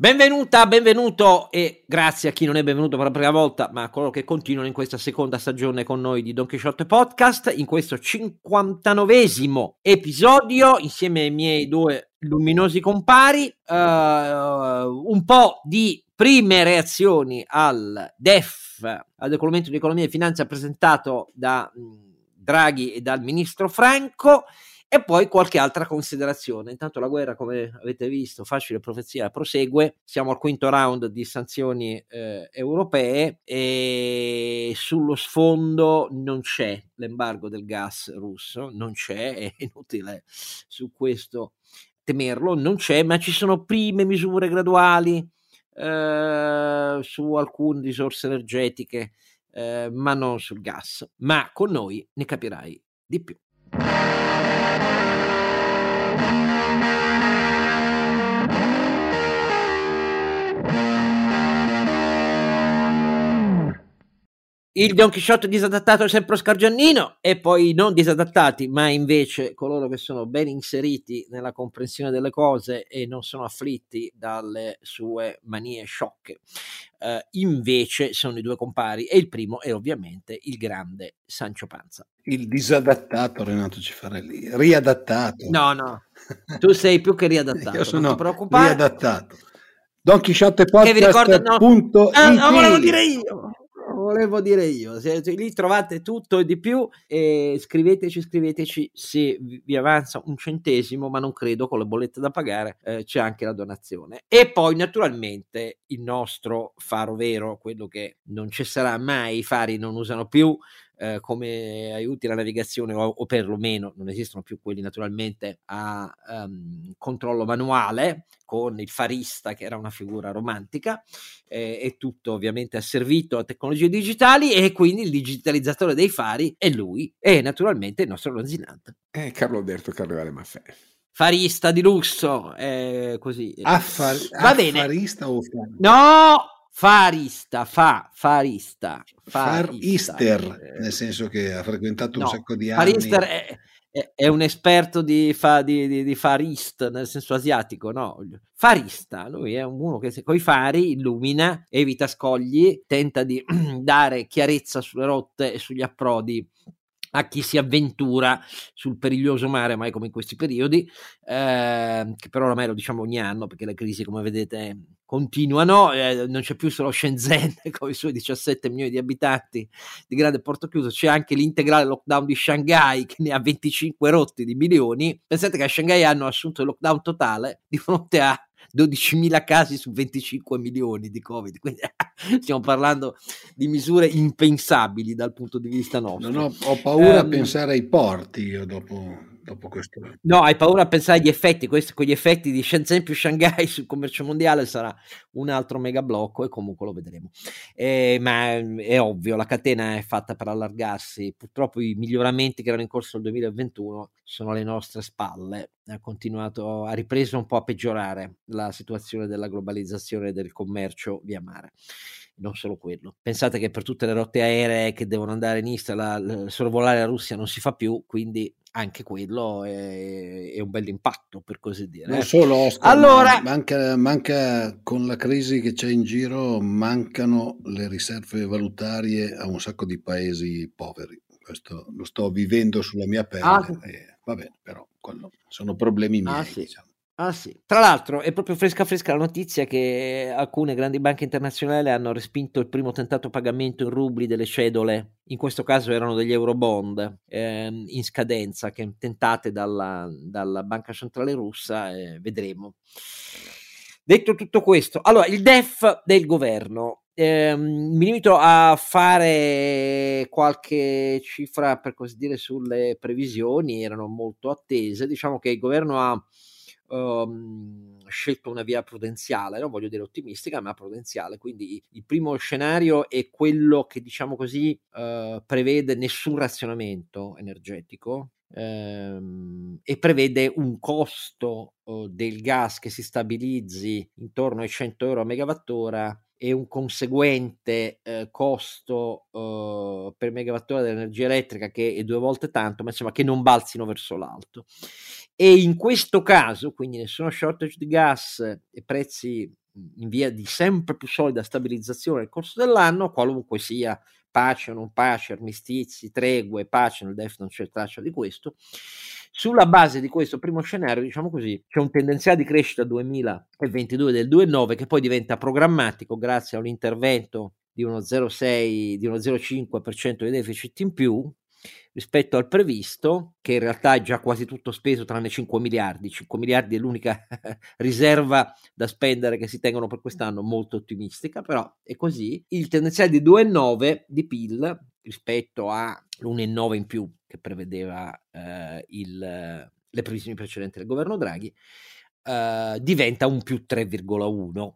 Benvenuta, benvenuto e grazie a chi non è benvenuto per la prima volta, ma a coloro che continuano in questa seconda stagione con noi di Don Quixote Podcast, in questo 59esimo episodio, insieme ai miei due luminosi compari, uh, un po' di prime reazioni al DEF, al documento di economia e finanza presentato da Draghi e dal ministro Franco e poi qualche altra considerazione. Intanto la guerra, come avete visto, facile profezia, prosegue. Siamo al quinto round di sanzioni eh, europee e sullo sfondo non c'è l'embargo del gas russo, non c'è, è inutile su questo temerlo, non c'è, ma ci sono prime misure graduali eh, su alcune risorse energetiche, eh, ma non sul gas. Ma con noi ne capirai di più. Il Don Chisciotte disadattato è sempre Oscar Giannino e poi non disadattati, ma invece coloro che sono ben inseriti nella comprensione delle cose e non sono afflitti dalle sue manie sciocche. Uh, invece sono i due compari e il primo è ovviamente il grande Sancio Panza. Il disadattato Renato Cifarelli, riadattato. No, no, tu sei più che riadattato. Io sono riadattato. Don Chisciotte Podcast. Che vi ricorda, no, ah, no, volevo dire io volevo dire io. Se, se, lì trovate tutto e di più e scriveteci, scriveteci se vi avanza un centesimo, ma non credo con le bollette da pagare eh, c'è anche la donazione. E poi naturalmente il nostro faro vero, quello che non cesserà mai, i fari non usano più, eh, come aiuti alla navigazione o, o, perlomeno non esistono più quelli naturalmente a um, controllo manuale con il farista che era una figura romantica eh, è tutto ovviamente asservito a tecnologie digitali e quindi il digitalizzatore dei fari è lui e naturalmente il nostro lonzinante. È Carlo Alberto Carnevale Maffè farista di lusso, eh, così. Affar- Va bene. Affarista o farista? No, Farista, fa, farista. Farister, eh, nel senso che ha frequentato no, un sacco di anni. Farister è, è, è un esperto di, fa, di, di, di, farist, nel senso asiatico, no? Farista, lui è uno che con i fari illumina, evita scogli, tenta di dare chiarezza sulle rotte e sugli approdi a chi si avventura sul periglioso mare, mai come in questi periodi, eh, che però ormai lo diciamo ogni anno perché le crisi, come vedete, continuano, eh, non c'è più solo Shenzhen con i suoi 17 milioni di abitanti di grande porto chiuso, c'è anche l'integrale lockdown di Shanghai che ne ha 25 rotti di milioni. Pensate che a Shanghai hanno assunto il lockdown totale di fronte a 12.000 casi su 25 milioni di Covid, quindi stiamo parlando di misure impensabili dal punto di vista nostro. Non ho, ho paura um, a pensare ai porti io dopo, dopo questo. No, hai paura a pensare agli effetti, questi, con gli effetti di Shenzhen più Shanghai sul commercio mondiale sarà un altro mega blocco e comunque lo vedremo. Eh, ma è ovvio, la catena è fatta per allargarsi, purtroppo i miglioramenti che erano in corso nel 2021 sono alle nostre spalle, ha continuato, ha ripreso un po' a peggiorare la situazione della globalizzazione del commercio via mare non solo quello. Pensate che per tutte le rotte aeree che devono andare in la, sorvolare la Russia non si fa più, quindi anche quello è, è un bel impatto, per così dire. Non solo Oscar, allora, manca, manca, con la crisi che c'è in giro, mancano le riserve valutarie a un sacco di paesi poveri. Questo lo sto vivendo sulla mia pelle. Ah, e, va bene, però quello, sono problemi ah, miei. Ah, sì. diciamo. Ah sì, tra l'altro è proprio fresca fresca la notizia che alcune grandi banche internazionali hanno respinto il primo tentato pagamento in rubli delle cedole, in questo caso erano degli eurobond ehm, in scadenza, che tentate dalla, dalla banca centrale russa, eh, vedremo. Detto tutto questo, allora il DEF del governo, ehm, mi limito a fare qualche cifra per così dire sulle previsioni, erano molto attese, diciamo che il governo ha um, scelto una via prudenziale, non voglio dire ottimistica, ma prudenziale. Quindi il primo scenario è quello che, diciamo così, uh, prevede nessun razionamento energetico. Um, e prevede un costo uh, del gas che si stabilizzi intorno ai 100 euro a megawattora e un conseguente eh, costo eh, per megawattora dell'energia elettrica che è due volte tanto, ma insomma che non balzino verso l'alto. E in questo caso, quindi nessuno shortage di gas e prezzi in via di sempre più solida stabilizzazione nel corso dell'anno, qualunque sia pace o non pace, armistizi, tregue, pace, nel DEF non c'è traccia di questo. Sulla base di questo primo scenario, diciamo così, c'è un tendenziale di crescita 2022 del 2,9 che poi diventa programmatico grazie a un intervento di uno 0,6, di uno 0,5% di deficit in più, rispetto al previsto, che in realtà è già quasi tutto speso tranne 5 miliardi. 5 miliardi è l'unica riserva da spendere che si tengono per quest'anno, molto ottimistica, però è così. Il tendenziale di 2,9 di PIL rispetto all'1,9 in più che prevedeva eh, il, le previsioni precedenti del governo Draghi, eh, diventa un più 3,1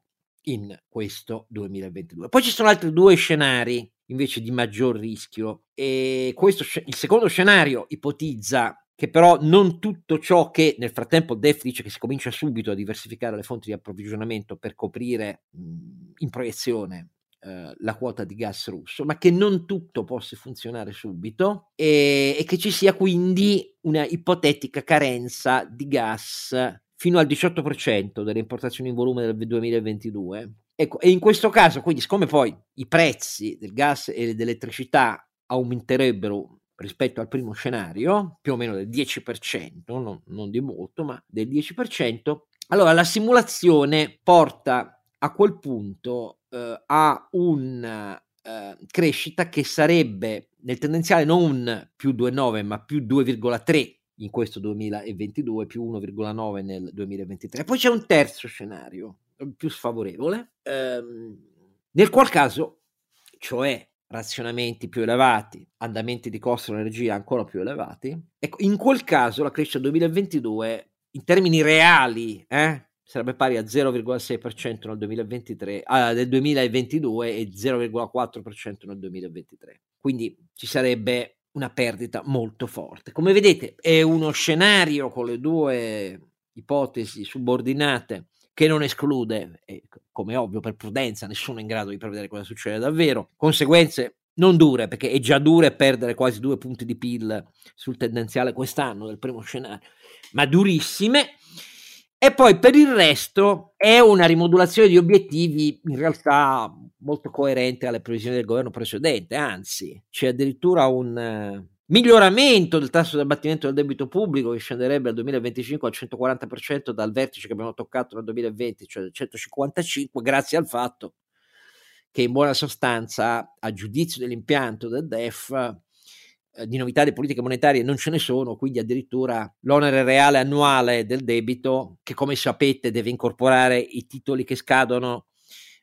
in questo 2022. Poi ci sono altri due scenari invece di maggior rischio e questo, il secondo scenario ipotizza che però non tutto ciò che nel frattempo DEF dice che si comincia subito a diversificare le fonti di approvvigionamento per coprire mh, in proiezione eh, la quota di gas russo, ma che non tutto possa funzionare subito e, e che ci sia quindi una ipotetica carenza di gas fino al 18% delle importazioni in volume del 2022. Ecco, e in questo caso, quindi, siccome poi i prezzi del gas e dell'elettricità aumenterebbero rispetto al primo scenario, più o meno del 10%, non, non di molto, ma del 10%, allora la simulazione porta a quel punto eh, a una eh, crescita che sarebbe nel tendenziale non più 2,9 ma più 2,3 in questo 2022 più 1,9 nel 2023. Poi c'è un terzo scenario più sfavorevole, ehm, nel qual caso, cioè razionamenti più elevati, andamenti di costo dell'energia ancora più elevati, ecco, in quel caso la crescita 2022 in termini reali eh, sarebbe pari a 0,6% nel 2023, ah, nel 2022 e 0,4% nel 2023. Quindi ci sarebbe una perdita molto forte. Come vedete è uno scenario con le due ipotesi subordinate che non esclude, come ovvio per prudenza, nessuno è in grado di prevedere cosa succede davvero, conseguenze non dure, perché è già dure perdere quasi due punti di PIL sul tendenziale quest'anno del primo scenario, ma durissime. E poi per il resto è una rimodulazione di obiettivi in realtà molto coerente alle previsioni del governo precedente, anzi c'è addirittura un miglioramento del tasso di abbattimento del debito pubblico che scenderebbe al 2025 al 140% dal vertice che abbiamo toccato nel 2020, cioè del 155, grazie al fatto che in buona sostanza, a giudizio dell'impianto del DEF, eh, di novità di politiche monetarie non ce ne sono, quindi addirittura l'onere reale annuale del debito, che come sapete deve incorporare i titoli che scadono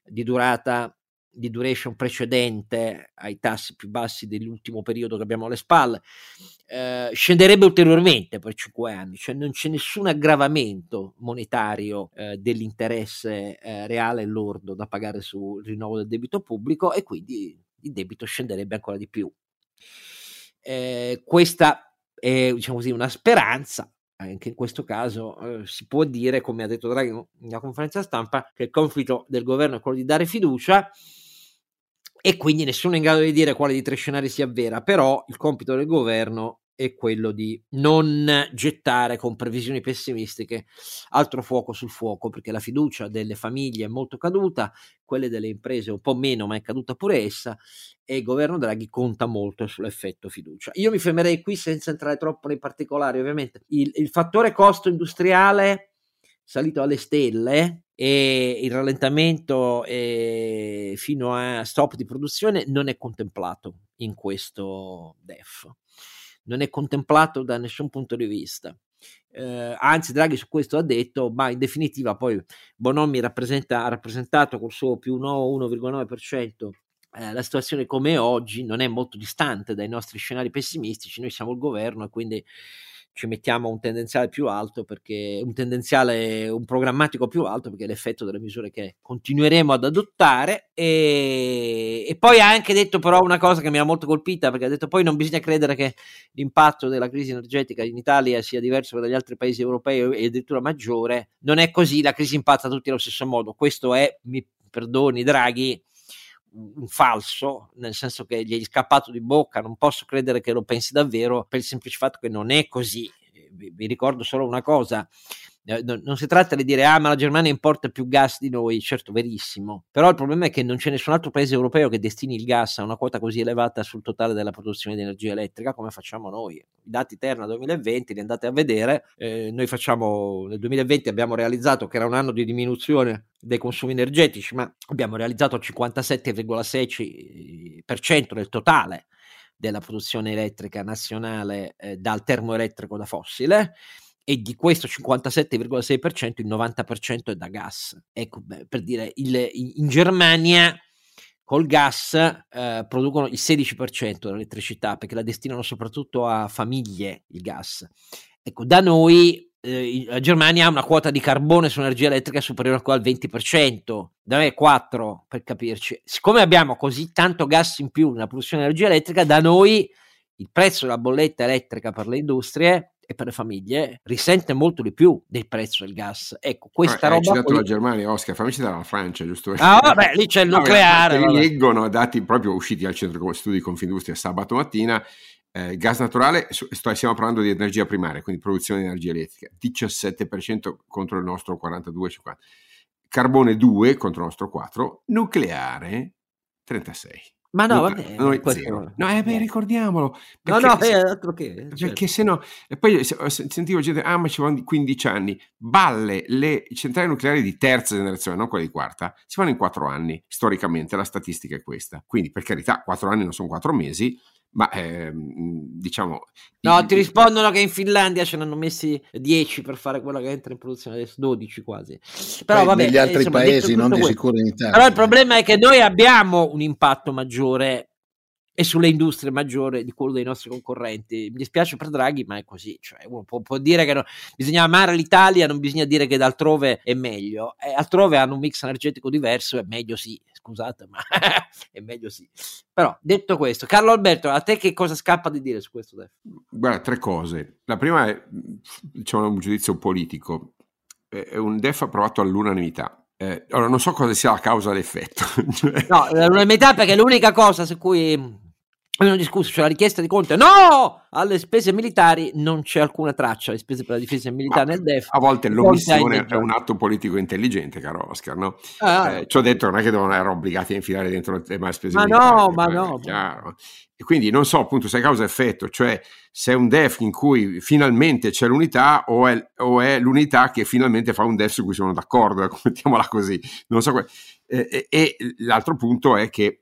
di durata di duration precedente ai tassi più bassi dell'ultimo periodo che abbiamo alle spalle, eh, scenderebbe ulteriormente per cinque anni, cioè non c'è nessun aggravamento monetario eh, dell'interesse eh, reale lordo da pagare sul rinnovo del debito pubblico e quindi il debito scenderebbe ancora di più. Eh, questa è diciamo così, una speranza, anche in questo caso eh, si può dire, come ha detto Draghi in una conferenza stampa, che il conflitto del governo è quello di dare fiducia e quindi nessuno è in grado di dire quale di tre scenari sia vera, però il compito del governo è quello di non gettare con previsioni pessimistiche altro fuoco sul fuoco, perché la fiducia delle famiglie è molto caduta, quelle delle imprese un po' meno, ma è caduta pure essa, e il governo Draghi conta molto sull'effetto fiducia. Io mi fermerei qui senza entrare troppo nei particolari, ovviamente. Il, il fattore costo industriale salito alle stelle e il rallentamento eh, fino a stop di produzione non è contemplato in questo DEF non è contemplato da nessun punto di vista. Eh, anzi, Draghi su questo ha detto, ma in definitiva poi Bonomi ha rappresentato col suo più 1,9% eh, la situazione come oggi non è molto distante dai nostri scenari pessimistici, noi siamo il governo e quindi ci mettiamo un tendenziale più alto perché un tendenziale, un programmatico più alto perché è l'effetto delle misure che continueremo ad adottare. E, e, poi ha anche detto però una cosa che mi ha molto colpita perché ha detto poi non bisogna credere che l'impatto della crisi energetica in Italia sia diverso dagli altri paesi europei e addirittura maggiore, non è così, la crisi impatta tutti allo stesso modo, questo è, mi perdoni Draghi, un falso, nel senso che gli è scappato di bocca, non posso credere che lo pensi davvero per il semplice fatto che non è così. vi, vi ricordo solo una cosa, eh, non si tratta di dire ah ma la Germania importa più gas di noi, certo verissimo, però il problema è che non c'è nessun altro paese europeo che destini il gas a una quota così elevata sul totale della produzione di energia elettrica come facciamo noi. I dati Terna 2020 li andate a vedere, eh, noi facciamo nel 2020 abbiamo realizzato che era un anno di diminuzione dei consumi energetici, ma abbiamo realizzato il 57,6% del totale della produzione elettrica nazionale eh, dal termoelettrico da fossile e di questo 57,6% il 90% è da gas. Ecco, beh, per dire, il, in Germania col gas eh, producono il 16% dell'elettricità perché la destinano soprattutto a famiglie il gas. Ecco, da noi eh, la Germania ha una quota di carbone sull'energia elettrica superiore al 20%, da me è 4 per capirci. Siccome abbiamo così tanto gas in più nella produzione di energia elettrica, da noi il prezzo della bolletta elettrica per le industrie e per le famiglie risente molto di più del prezzo del gas. Ecco, questa ah, roba. Hai citato qui... la Germania, Oscar, fammi citare la Francia, giusto? Ah, vabbè, lì c'è il nucleare. No, leggono dati proprio usciti al centro studi di Confindustria sabato mattina. Eh, gas naturale, stiamo parlando di energia primaria, quindi produzione di energia elettrica, 17% contro il nostro 42,50%. Carbone 2 contro il nostro 4, nucleare 36. Ma no, vabbè, noi zero. No, eh, beh, ricordiamolo. No, no, è altro che. Certo. Perché se no, e poi sentivo gente, ah, ma ci vanno 15 anni. Balle, le centrali nucleari di terza generazione, non quelle di quarta, si fanno in 4 anni. Storicamente la statistica è questa. Quindi, per carità, 4 anni non sono 4 mesi, ma ehm, diciamo... No, ti rispondono che in Finlandia ce ne hanno messi 10 per fare quella che entra in produzione adesso, 12 quasi. Però Poi vabbè, negli altri insomma, paesi, non di sicuro in Italia. Però il problema è che noi abbiamo un impatto maggiore e sulle industrie maggiore di quello dei nostri concorrenti. Mi dispiace per Draghi, ma è così. Cioè, uno può, può dire che no, bisogna amare l'Italia, non bisogna dire che d'altrove è meglio. E altrove hanno un mix energetico diverso, è meglio sì. Scusate, ma è meglio sì. Però, detto questo, Carlo Alberto, a te che cosa scappa di dire su questo? Def? Guarda, tre cose. La prima è diciamo, un giudizio politico. È un DEF approvato all'unanimità. Eh, ora non so cosa sia la causa d'effetto. Cioè no, l'unanimità perché l'unica cosa su cui Abbiamo discusso, c'è la richiesta di Conte, no! Alle spese militari non c'è alcuna traccia, le spese per la difesa militare Ma nel DEF. A volte l'omissione è un atto politico intelligente, caro Oscar, no? Ah, eh, ci ho detto non è che devono essere obbligati a infilare dentro il tema spese ma militari. No, ma no, chiaro. E quindi non so appunto se è causa-effetto, cioè se è un DEF in cui finalmente c'è l'unità o è, o è l'unità che finalmente fa un DEF su cui sono d'accordo, ecco, mettiamola così. Non so. Eh, e l'altro punto è che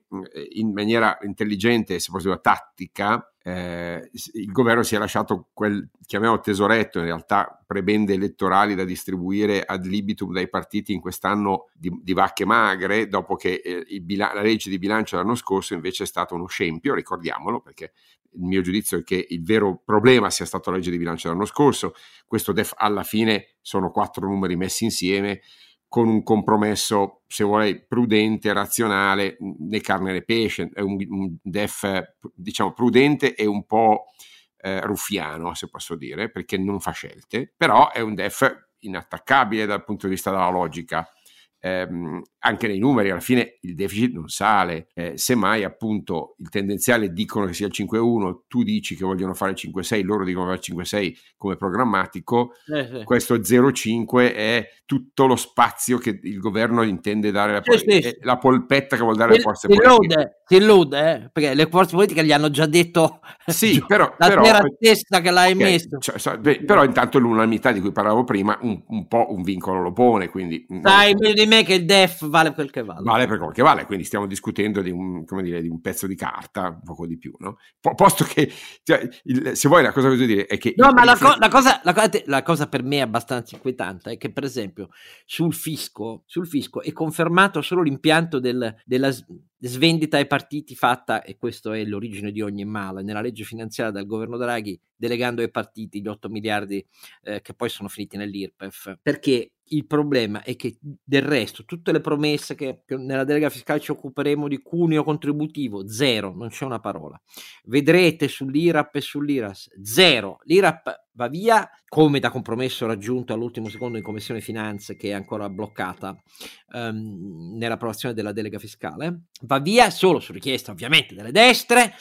in maniera intelligente, se possiamo tattica, eh, il governo si è lasciato quel, chiamiamolo tesoretto, in realtà prebende elettorali da distribuire ad libitum dai partiti in quest'anno di, di vacche magre, dopo che eh, bila- la legge di bilancio dell'anno scorso invece è stato uno scempio, ricordiamolo, perché il mio giudizio è che il vero problema sia stato la legge di bilancio dell'anno scorso, questo def alla fine sono quattro numeri messi insieme, con un compromesso, se vuoi, prudente, razionale, né carne né pesce, è un, un def, diciamo, prudente e un po' eh, ruffiano, se posso dire, perché non fa scelte, però è un def inattaccabile dal punto di vista della logica ehm, anche nei numeri alla fine il deficit non sale, eh, semmai appunto il tendenziale dicono che sia il 5-1, tu dici che vogliono fare il 5-6, loro dicono che il 5-6 come programmatico, eh, sì. questo 0-5 è tutto lo spazio che il governo intende dare, la, sì, sì. la polpetta che vuol dare alle forze politiche. Si illude, eh? perché le forze politiche gli hanno già detto sì, però, la però, testa che l'ha emesso. Cioè, cioè, però intanto l'unanimità di cui parlavo prima un, un po' un vincolo lo pone, quindi... Sai meglio me che il DEF vale quel che vale. Vale per quel che vale, quindi stiamo discutendo di un, dire, di un pezzo di carta, poco di più, no? posto che, cioè, il, se vuoi la cosa che voglio dire è che... No, ma la, co- la, cosa, la, cosa, la, cosa, per me abbastanza inquietante è che per esempio sul fisco, sul fisco è confermato solo l'impianto del, della svendita ai partiti fatta, e questo è l'origine di ogni male, nella legge finanziaria del governo Draghi, delegando ai partiti gli 8 miliardi eh, che poi sono finiti nell'IRPEF, perché il problema è che del resto tutte le promesse che, che, nella delega fiscale ci occuperemo di cuneo contributivo, zero, non c'è una parola. Vedrete sull'IRAP e sull'IRAS, zero. L'IRAP va via come da compromesso raggiunto all'ultimo secondo in Commissione Finanze che è ancora bloccata um, nell'approvazione della delega fiscale, va via solo su richiesta ovviamente delle destre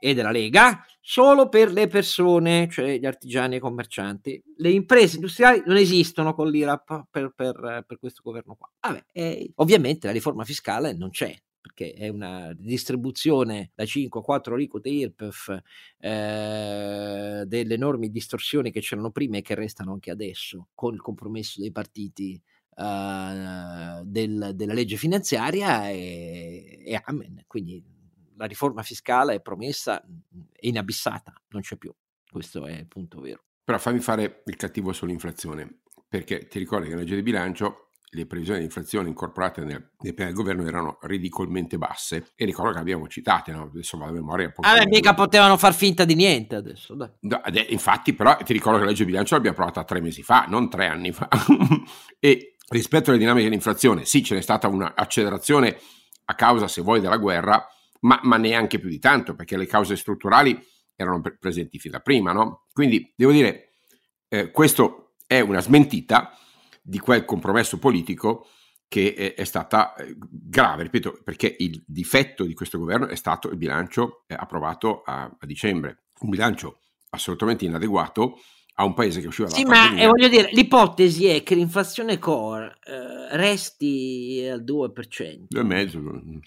e della Lega solo per le persone, cioè gli artigiani e i commercianti. Le imprese industriali non esistono con l'IRAP per, per, per questo governo qua. Vabbè, eh, ovviamente la riforma fiscale non c'è, perché è una distribuzione da 5 a 4 aliquote IRPEF eh, delle enormi distorsioni che c'erano prima e che restano anche adesso con il compromesso dei partiti eh, del, della legge finanziaria e, e amen. Quindi la riforma fiscale è promessa, è inabissata, non c'è più. Questo è il punto vero. Però fammi fare il cattivo sull'inflazione, perché ti ricordi che nella legge di bilancio le previsioni di inflazione incorporate nel, nel piano del governo erano ridicolmente basse e ricordo che le abbiamo citate, no? adesso vado a memoria. Ah, beh, mica potevano far finta di niente adesso. No, infatti, però ti ricordo che la legge di bilancio l'abbiamo approvata tre mesi fa, non tre anni fa. e rispetto alle dinamiche dell'inflazione, sì, ce n'è stata un'accelerazione a causa, se vuoi, della guerra, ma, ma neanche più di tanto, perché le cause strutturali erano pre- presenti fin da prima, no? Quindi, devo dire, eh, questo è una smentita di quel compromesso politico che è, è stata eh, grave, ripeto, perché il difetto di questo governo è stato il bilancio eh, approvato a, a, dicembre, un bilancio assolutamente inadeguato a un paese che usciva dalla sì, pandemia. ma eh, voglio dire, l'ipotesi è che l'inflazione core eh, resti al 2%. 2,5%.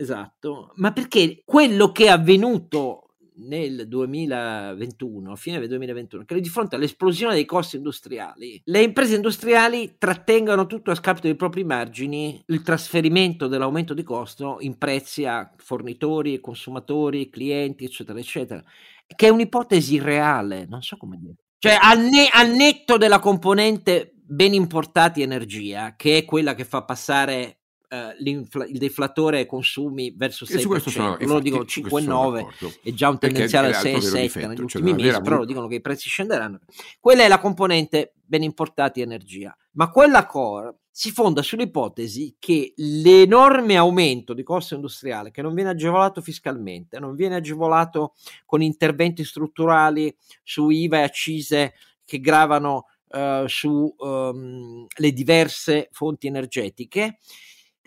Esatto, ma perché quello che è avvenuto nel 2021, a fine del 2021, che di fronte all'esplosione dei costi industriali, le imprese industriali trattengono tutto a scapito dei propri margini il trasferimento dell'aumento di costo in prezzi a fornitori, consumatori, clienti, eccetera, eccetera, che è un'ipotesi reale, non so come dire. Cioè, al, ne- al netto della componente ben importati energia, che è quella che fa passare il deflatore consumi verso 6%, questo sono, loro dicono 5,9 è già un tendenziale 6,7 negli ultimi cioè mesi, però dicono che i prezzi scenderanno. Quella è la componente ben importati energia, ma quella core si fonda sull'ipotesi che l'enorme aumento di costo industriale, che non viene agevolato fiscalmente, non viene agevolato con interventi strutturali su IVA e accise che gravano uh, su um, le diverse fonti energetiche,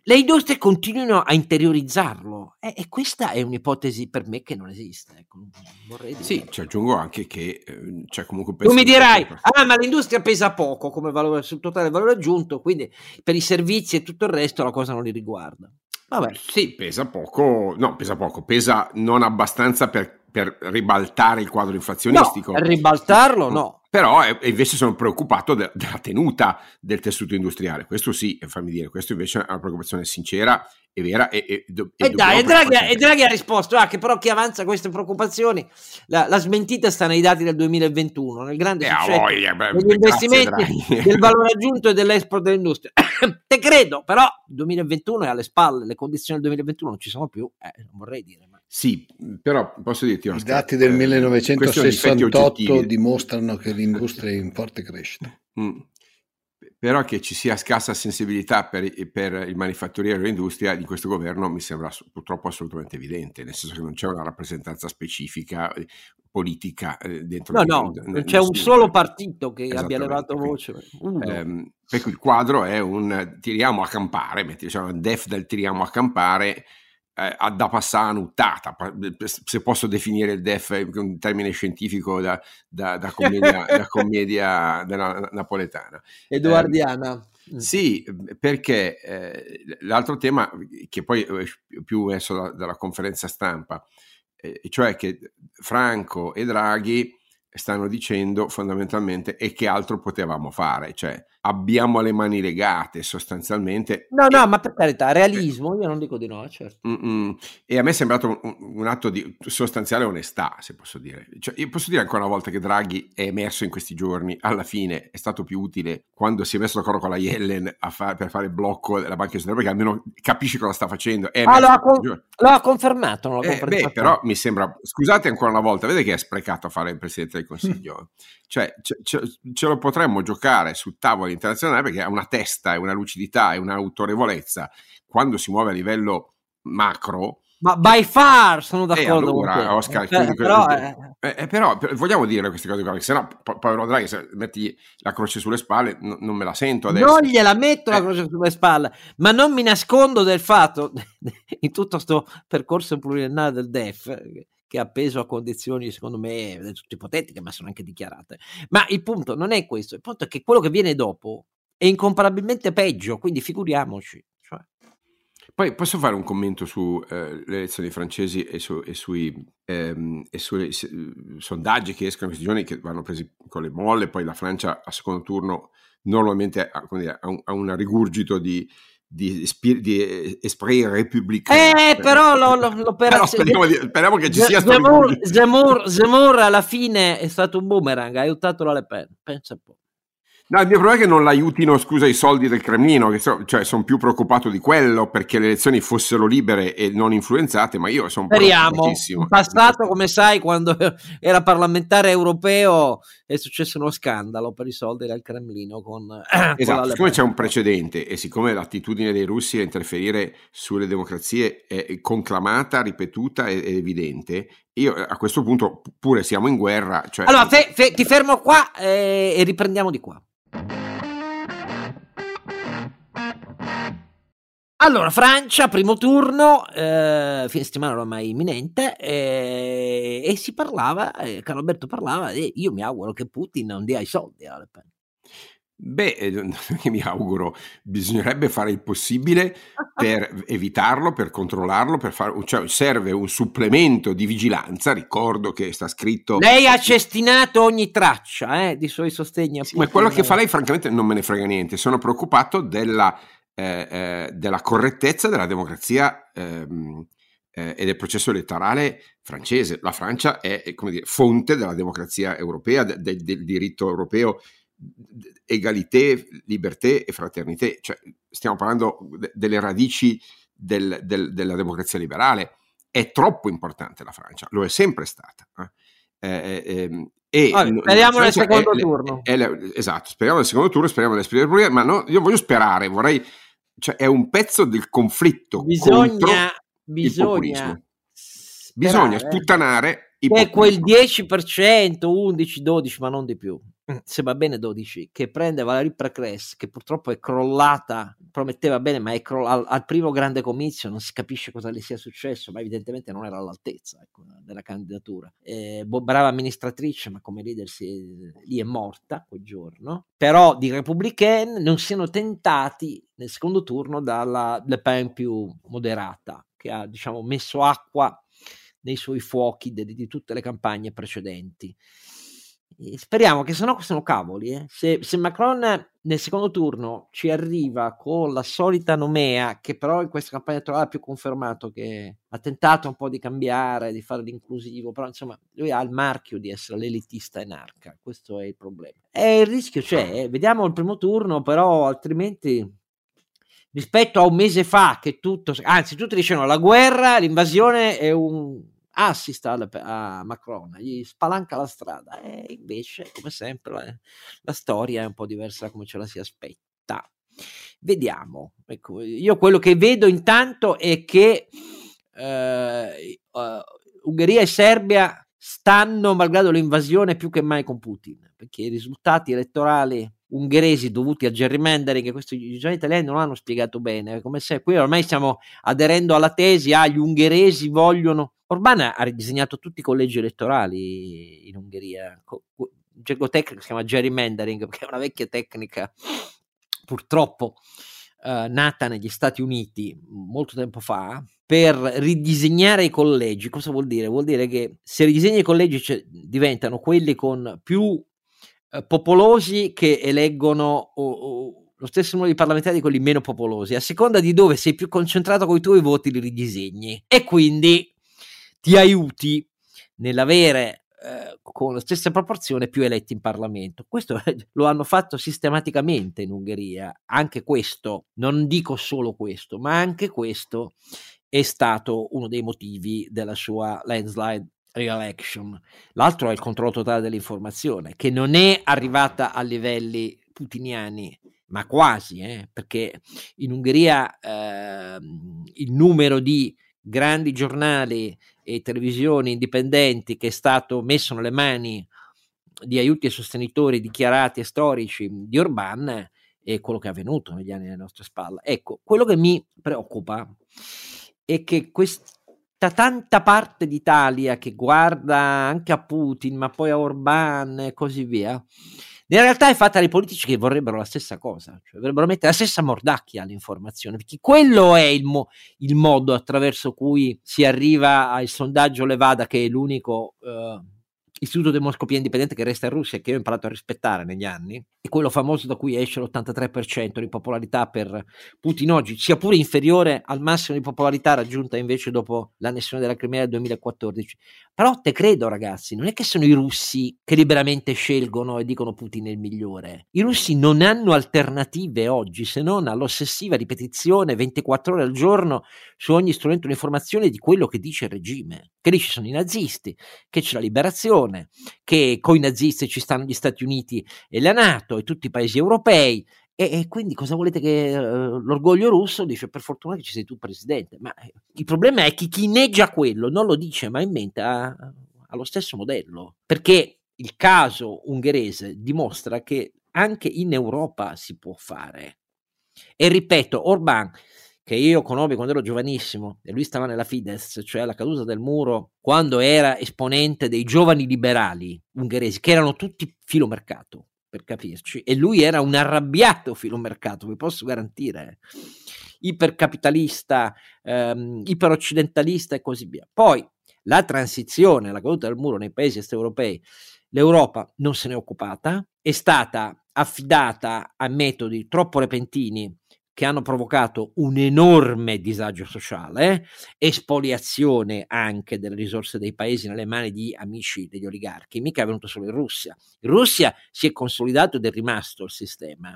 le industrie continuino a interiorizzarlo e, e, questa è un'ipotesi per me che non esiste. Ecco, sì, ci aggiungo anche che eh, c'è comunque... Tu mi dirai, ah ma l'industria pesa poco come valore, sul totale valore aggiunto, quindi per i servizi e tutto il resto la cosa non li riguarda. Vabbè. Sì, pesa poco, no, pesa poco, pesa non abbastanza per, per ribaltare il quadro inflazionistico. No, ribaltarlo no però eh, invece sono preoccupato de- della tenuta del tessuto industriale. Questo sì, fammi dire, questo invece è una preoccupazione sincera e vera. E, e, e, e dai, Draghi, e Draghi, ha risposto ah, che però chi avanza queste preoccupazioni, la, la, smentita sta nei dati del 2021, nel grande eh, successo voglia, beh, degli investimenti, del valore aggiunto e dell'export dell'industria. Te credo, però il 2021 è alle spalle, le condizioni del 2021 non ci sono più, eh, non vorrei dire. Sì, però posso dirti... Oscar, I dati del eh, 1968 dimostrano che l'industria è in forte crescita. Mm. Però che ci sia scarsa sensibilità per, per il manifatturiero e l'industria di questo governo mi sembra purtroppo assolutamente evidente, nel senso che non c'è una rappresentanza specifica eh, politica eh, dentro no, no, non c'è un solo partito che abbia levato voce ehm, per cui il quadro è un tiriamo a campare diciamo, un def del tiriamo a campare eh, da passare a nuttata, se posso definire il DEF un termine scientifico da, da, da commedia, da commedia della napoletana. Edoardiana. Eh, sì, perché eh, l'altro tema che poi è più messo da, dalla conferenza stampa, eh, cioè che Franco e Draghi stanno dicendo fondamentalmente e che altro potevamo fare, cioè abbiamo le mani legate sostanzialmente. No, no, ma per carità, realismo, io non dico di no, certo. Mm-mm. E a me è sembrato un, un, atto di sostanziale onestà, se posso dire. Cioè, io posso dire ancora una volta che Draghi è emerso in questi giorni, alla fine è stato più utile quando si è messo d'accordo con la Yellen fa- per fare il blocco della Banca Centrale, perché almeno capisci cosa sta facendo. È ah, lo ha, con- lo ha, confermato, non l'ha eh, beh, però mi sembra, scusate ancora una volta, vede che è sprecato a fare il Presidente del Consiglio. cioè, ce, ce, ce lo potremmo giocare sul tavolo internazionale perché ha una testa e una lucidità e un'autorevolezza quando si muove a livello macro. Ma by far sono d'accordo eh, allora, con te. Oscar, eh, però, eh. Eh, eh, però, vogliamo dire queste cose qua, sennò po- povero Draghi, se metti la croce sulle spalle, n- non me la sento adesso. Non gliela metto la eh. croce sulle spalle, ma non mi nascondo del fatto, in tutto questo percorso pluriennale del DEF, che è appeso a condizioni, secondo me, tutte ipotetiche, ma sono anche dichiarate. Ma il punto non è questo, il punto è che quello che viene dopo è incomparabilmente peggio, quindi figuriamoci. Cioè. Poi posso fare un commento sulle eh, elezioni francesi e, su, e sui, ehm, e sui se, sondaggi che escono questi giorni, che vanno presi con le molle, poi la Francia a secondo turno normalmente ha, dire, ha, un, ha un rigurgito di, di, di esprit républicain. Eh, però, lo, lo, l'operazione... Però speriamo, speriamo, che ci sia Zemmour, Zemmour, Zemmour alla fine è stato un boomerang, ha aiutato la Le Pen, pensa un po'. No, il mio problema è che non l'aiutino, scusa, i soldi del Cremlino, che so, cioè sono più preoccupato di quello perché le elezioni fossero libere e non influenzate, ma io sono Speriamo. In passato, come sai, quando era parlamentare europeo è successo uno scandalo per i soldi del Cremlino. Con, esatto, con siccome c'è un precedente e siccome l'attitudine dei russi a interferire sulle democrazie è conclamata, ripetuta ed evidente, io a questo punto, pure siamo in guerra. Cioè... Allora, fe, fe, ti fermo qua eh, e riprendiamo di qua. Allora, Francia, primo turno, eh, fine settimana ormai imminente, eh, e si parlava, eh, Carlo Alberto parlava, e io mi auguro che Putin non dia i soldi alla Le Pen. Beh, eh, mi auguro, bisognerebbe fare il possibile per evitarlo, per controllarlo, per fare, cioè serve un supplemento di vigilanza, ricordo che sta scritto... Lei ha cestinato ogni traccia eh, di suoi sostegni. Sì, ma quello che fa lei francamente non me ne frega niente, sono preoccupato della eh, eh, della correttezza della democrazia ehm, eh, e del processo elettorale francese. La Francia è, è dire, fonte della democrazia europea, de, de, del diritto europeo, egalité, liberté e fraternità. Cioè, stiamo parlando de, delle radici del, del, della democrazia liberale. È troppo importante la Francia, lo è sempre stata. Eh, eh, ehm, e Vabbè, speriamo nel secondo è, turno. È, è, esatto, speriamo nel secondo turno, speriamo nell'esperienza Repubblica, ma no, io voglio sperare, vorrei, cioè è un pezzo del conflitto bisogna, bisogna, bisogna sputtanare è quel 10%, 11, 12, ma non di più. Mm, se va bene 12, che prende Valerie Precres, che purtroppo è crollata, prometteva bene, ma è croll- al, al, primo grande comizio non si capisce cosa le sia successo, ma evidentemente non era all'altezza ecco, della candidatura. Eh, brava amministratrice, ma come leader si, lì è morta quel giorno. Però di Republican non siano tentati nel secondo turno dalla Le Pen più moderata, che ha diciamo, messo acqua nei suoi fuochi de- di tutte le campagne precedenti. Speriamo che se no sono cavoli. Eh. Se, se, Macron nel secondo turno ci arriva con la solita nomea, che però in questa campagna elettorale ha più confermato che ha tentato un po' di cambiare, di fare l'inclusivo, però insomma lui ha il marchio di essere l'elitista in arca, questo è il problema. E il rischio c'è, eh. vediamo il primo turno, però altrimenti rispetto a un mese fa che tutto, anzi tutti dicevano la guerra, l'invasione è un assist a, Macron, gli spalanca la strada e invece, come sempre, la, la storia è un po' diversa da come ce la si aspetta. Vediamo. Ecco, io quello che vedo intanto è che eh, uh, Ungheria e Serbia stanno, malgrado l'invasione, più che mai con Putin, perché i risultati elettorali ungheresi dovuti a gerrymandering che questi giornali italiani non hanno spiegato bene, come se qui ormai stiamo aderendo alla tesi, ah, gli ungheresi vogliono... Orban ha ridisegnato tutti i collegi elettorali in Ungheria, un gergo tecnico si chiama gerrymandering, perché è una vecchia tecnica, purtroppo, eh, nata negli Stati Uniti molto tempo fa, per ridisegnare i collegi. Cosa vuol dire? Vuol dire che se ridisegni i collegi cioè, diventano quelli con più eh, popolosi che eleggono o, o, lo stesso numero di parlamentari di quelli meno popolosi, a seconda di dove sei più concentrato con i tuoi voti li ridisegni e quindi ti aiuti nell'avere eh, con la stessa proporzione più eletti in Parlamento. Questo lo hanno fatto sistematicamente in Ungheria, anche questo, non dico solo questo, ma anche questo è stato uno dei motivi della sua landslide re-election. L'altro è il controllo totale dell'informazione, che non è arrivata a livelli putiniani, ma quasi, eh, perché in Ungheria eh, il numero di grandi giornali e televisioni indipendenti che è stato messo nelle mani di aiuti e sostenitori dichiarati e storici di Orban è quello che è avvenuto negli anni alle nostre spalle. Ecco, quello che mi preoccupa è che quest- tutta tanta parte d'Italia che guarda anche a Putin, ma poi a Orban e così via, in realtà è fatta dai politici che vorrebbero la stessa cosa, cioè vorrebbero mettere la stessa mordacchia all'informazione, perché quello è il, mo- il modo attraverso cui si arriva al sondaggio Levada, che è l'unico uh, istituto demoscopia indipendente che resta in Russia e che io ho imparato a rispettare negli anni, è quello famoso da cui esce l'83% di popolarità per Putin oggi, sia pure inferiore al massimo di popolarità raggiunta invece dopo l'annessione della Crimea del 2014. Però te credo ragazzi, non è che sono i russi che liberamente scelgono e dicono Putin è il migliore. I russi non hanno alternative oggi se non all'ossessiva ripetizione 24 ore al giorno su ogni strumento di informazione di quello che dice il regime, che lì ci sono i nazisti, che c'è la liberazione, che coi nazisti ci stanno gli Stati Uniti e la Nato, e tutti i paesi europei. E, e quindi cosa volete che uh, l'orgoglio russo dice per fortuna che ci sei tu presidente? Ma eh, il problema è che chi neggia quello non lo dice mai in mente, ha, ha lo stesso modello. Perché il caso ungherese dimostra che anche in Europa si può fare. E ripeto, Orban, che io conobbi quando ero giovanissimo, e lui stava nella Fidesz, cioè alla caduta del muro, quando era esponente dei giovani liberali ungheresi, che erano tutti filomercato per capirci, e lui era un arrabbiato filomercato, vi posso garantire, ipercapitalista, ehm, iperoccidentalista e così via. Poi la transizione, la caduta del muro nei paesi est europei, l'Europa non se n'è occupata, è stata affidata a metodi troppo repentini che hanno provocato un enorme disagio sociale, espoliazione anche delle risorse dei paesi nelle mani di amici degli oligarchi, mica è venuto solo in Russia. In Russia si è consolidato ed è rimasto il sistema.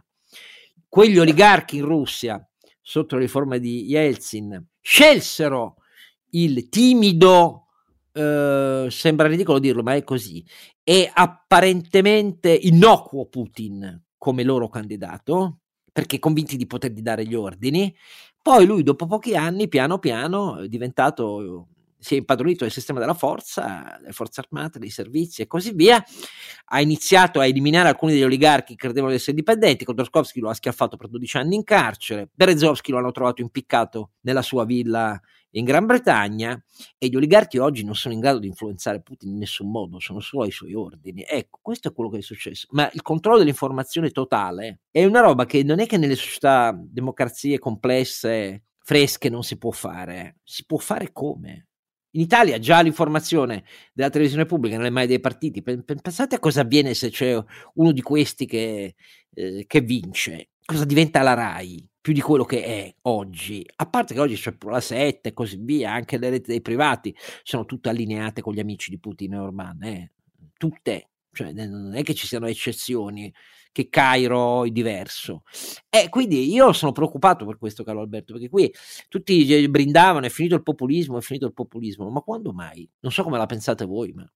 Quegli oligarchi in Russia, sotto le riforme di Yeltsin, scelsero il timido, eh, sembra ridicolo dirlo, ma è così, e apparentemente innocuo Putin come loro candidato, perché convinti di potergli dare gli ordini. Poi lui, dopo pochi anni, piano piano, è diventato si è impadronito del sistema della forza, delle forze armate, dei servizi e così via, ha iniziato a eliminare alcuni degli oligarchi che credevano di essere indipendenti, Khodorkovsky lo ha schiaffato per 12 anni in carcere, Berezovsky lo hanno trovato impiccato nella sua villa in Gran Bretagna e gli oligarchi oggi non sono in grado di influenzare Putin in nessun modo, sono solo ai suoi ordini. Ecco, questo è quello che è successo. Ma il controllo dell'informazione totale è una roba che non è che nelle società, democrazie complesse, fresche non si può fare. Si può fare come? In Italia già l'informazione della televisione pubblica nelle mani dei partiti. Pensate a cosa avviene se c'è uno di questi che, eh, che vince. Cosa diventa la RAI? Più di quello che è oggi. A parte che oggi c'è la 7 e così via, anche le reti dei privati sono tutte allineate con gli amici di Putin e Orban, eh? tutte, cioè non è che ci siano eccezioni, che Cairo è diverso. E quindi io sono preoccupato per questo, caro Alberto, perché qui tutti brindavano, è finito il populismo, è finito il populismo, ma quando mai? Non so come la pensate voi, ma...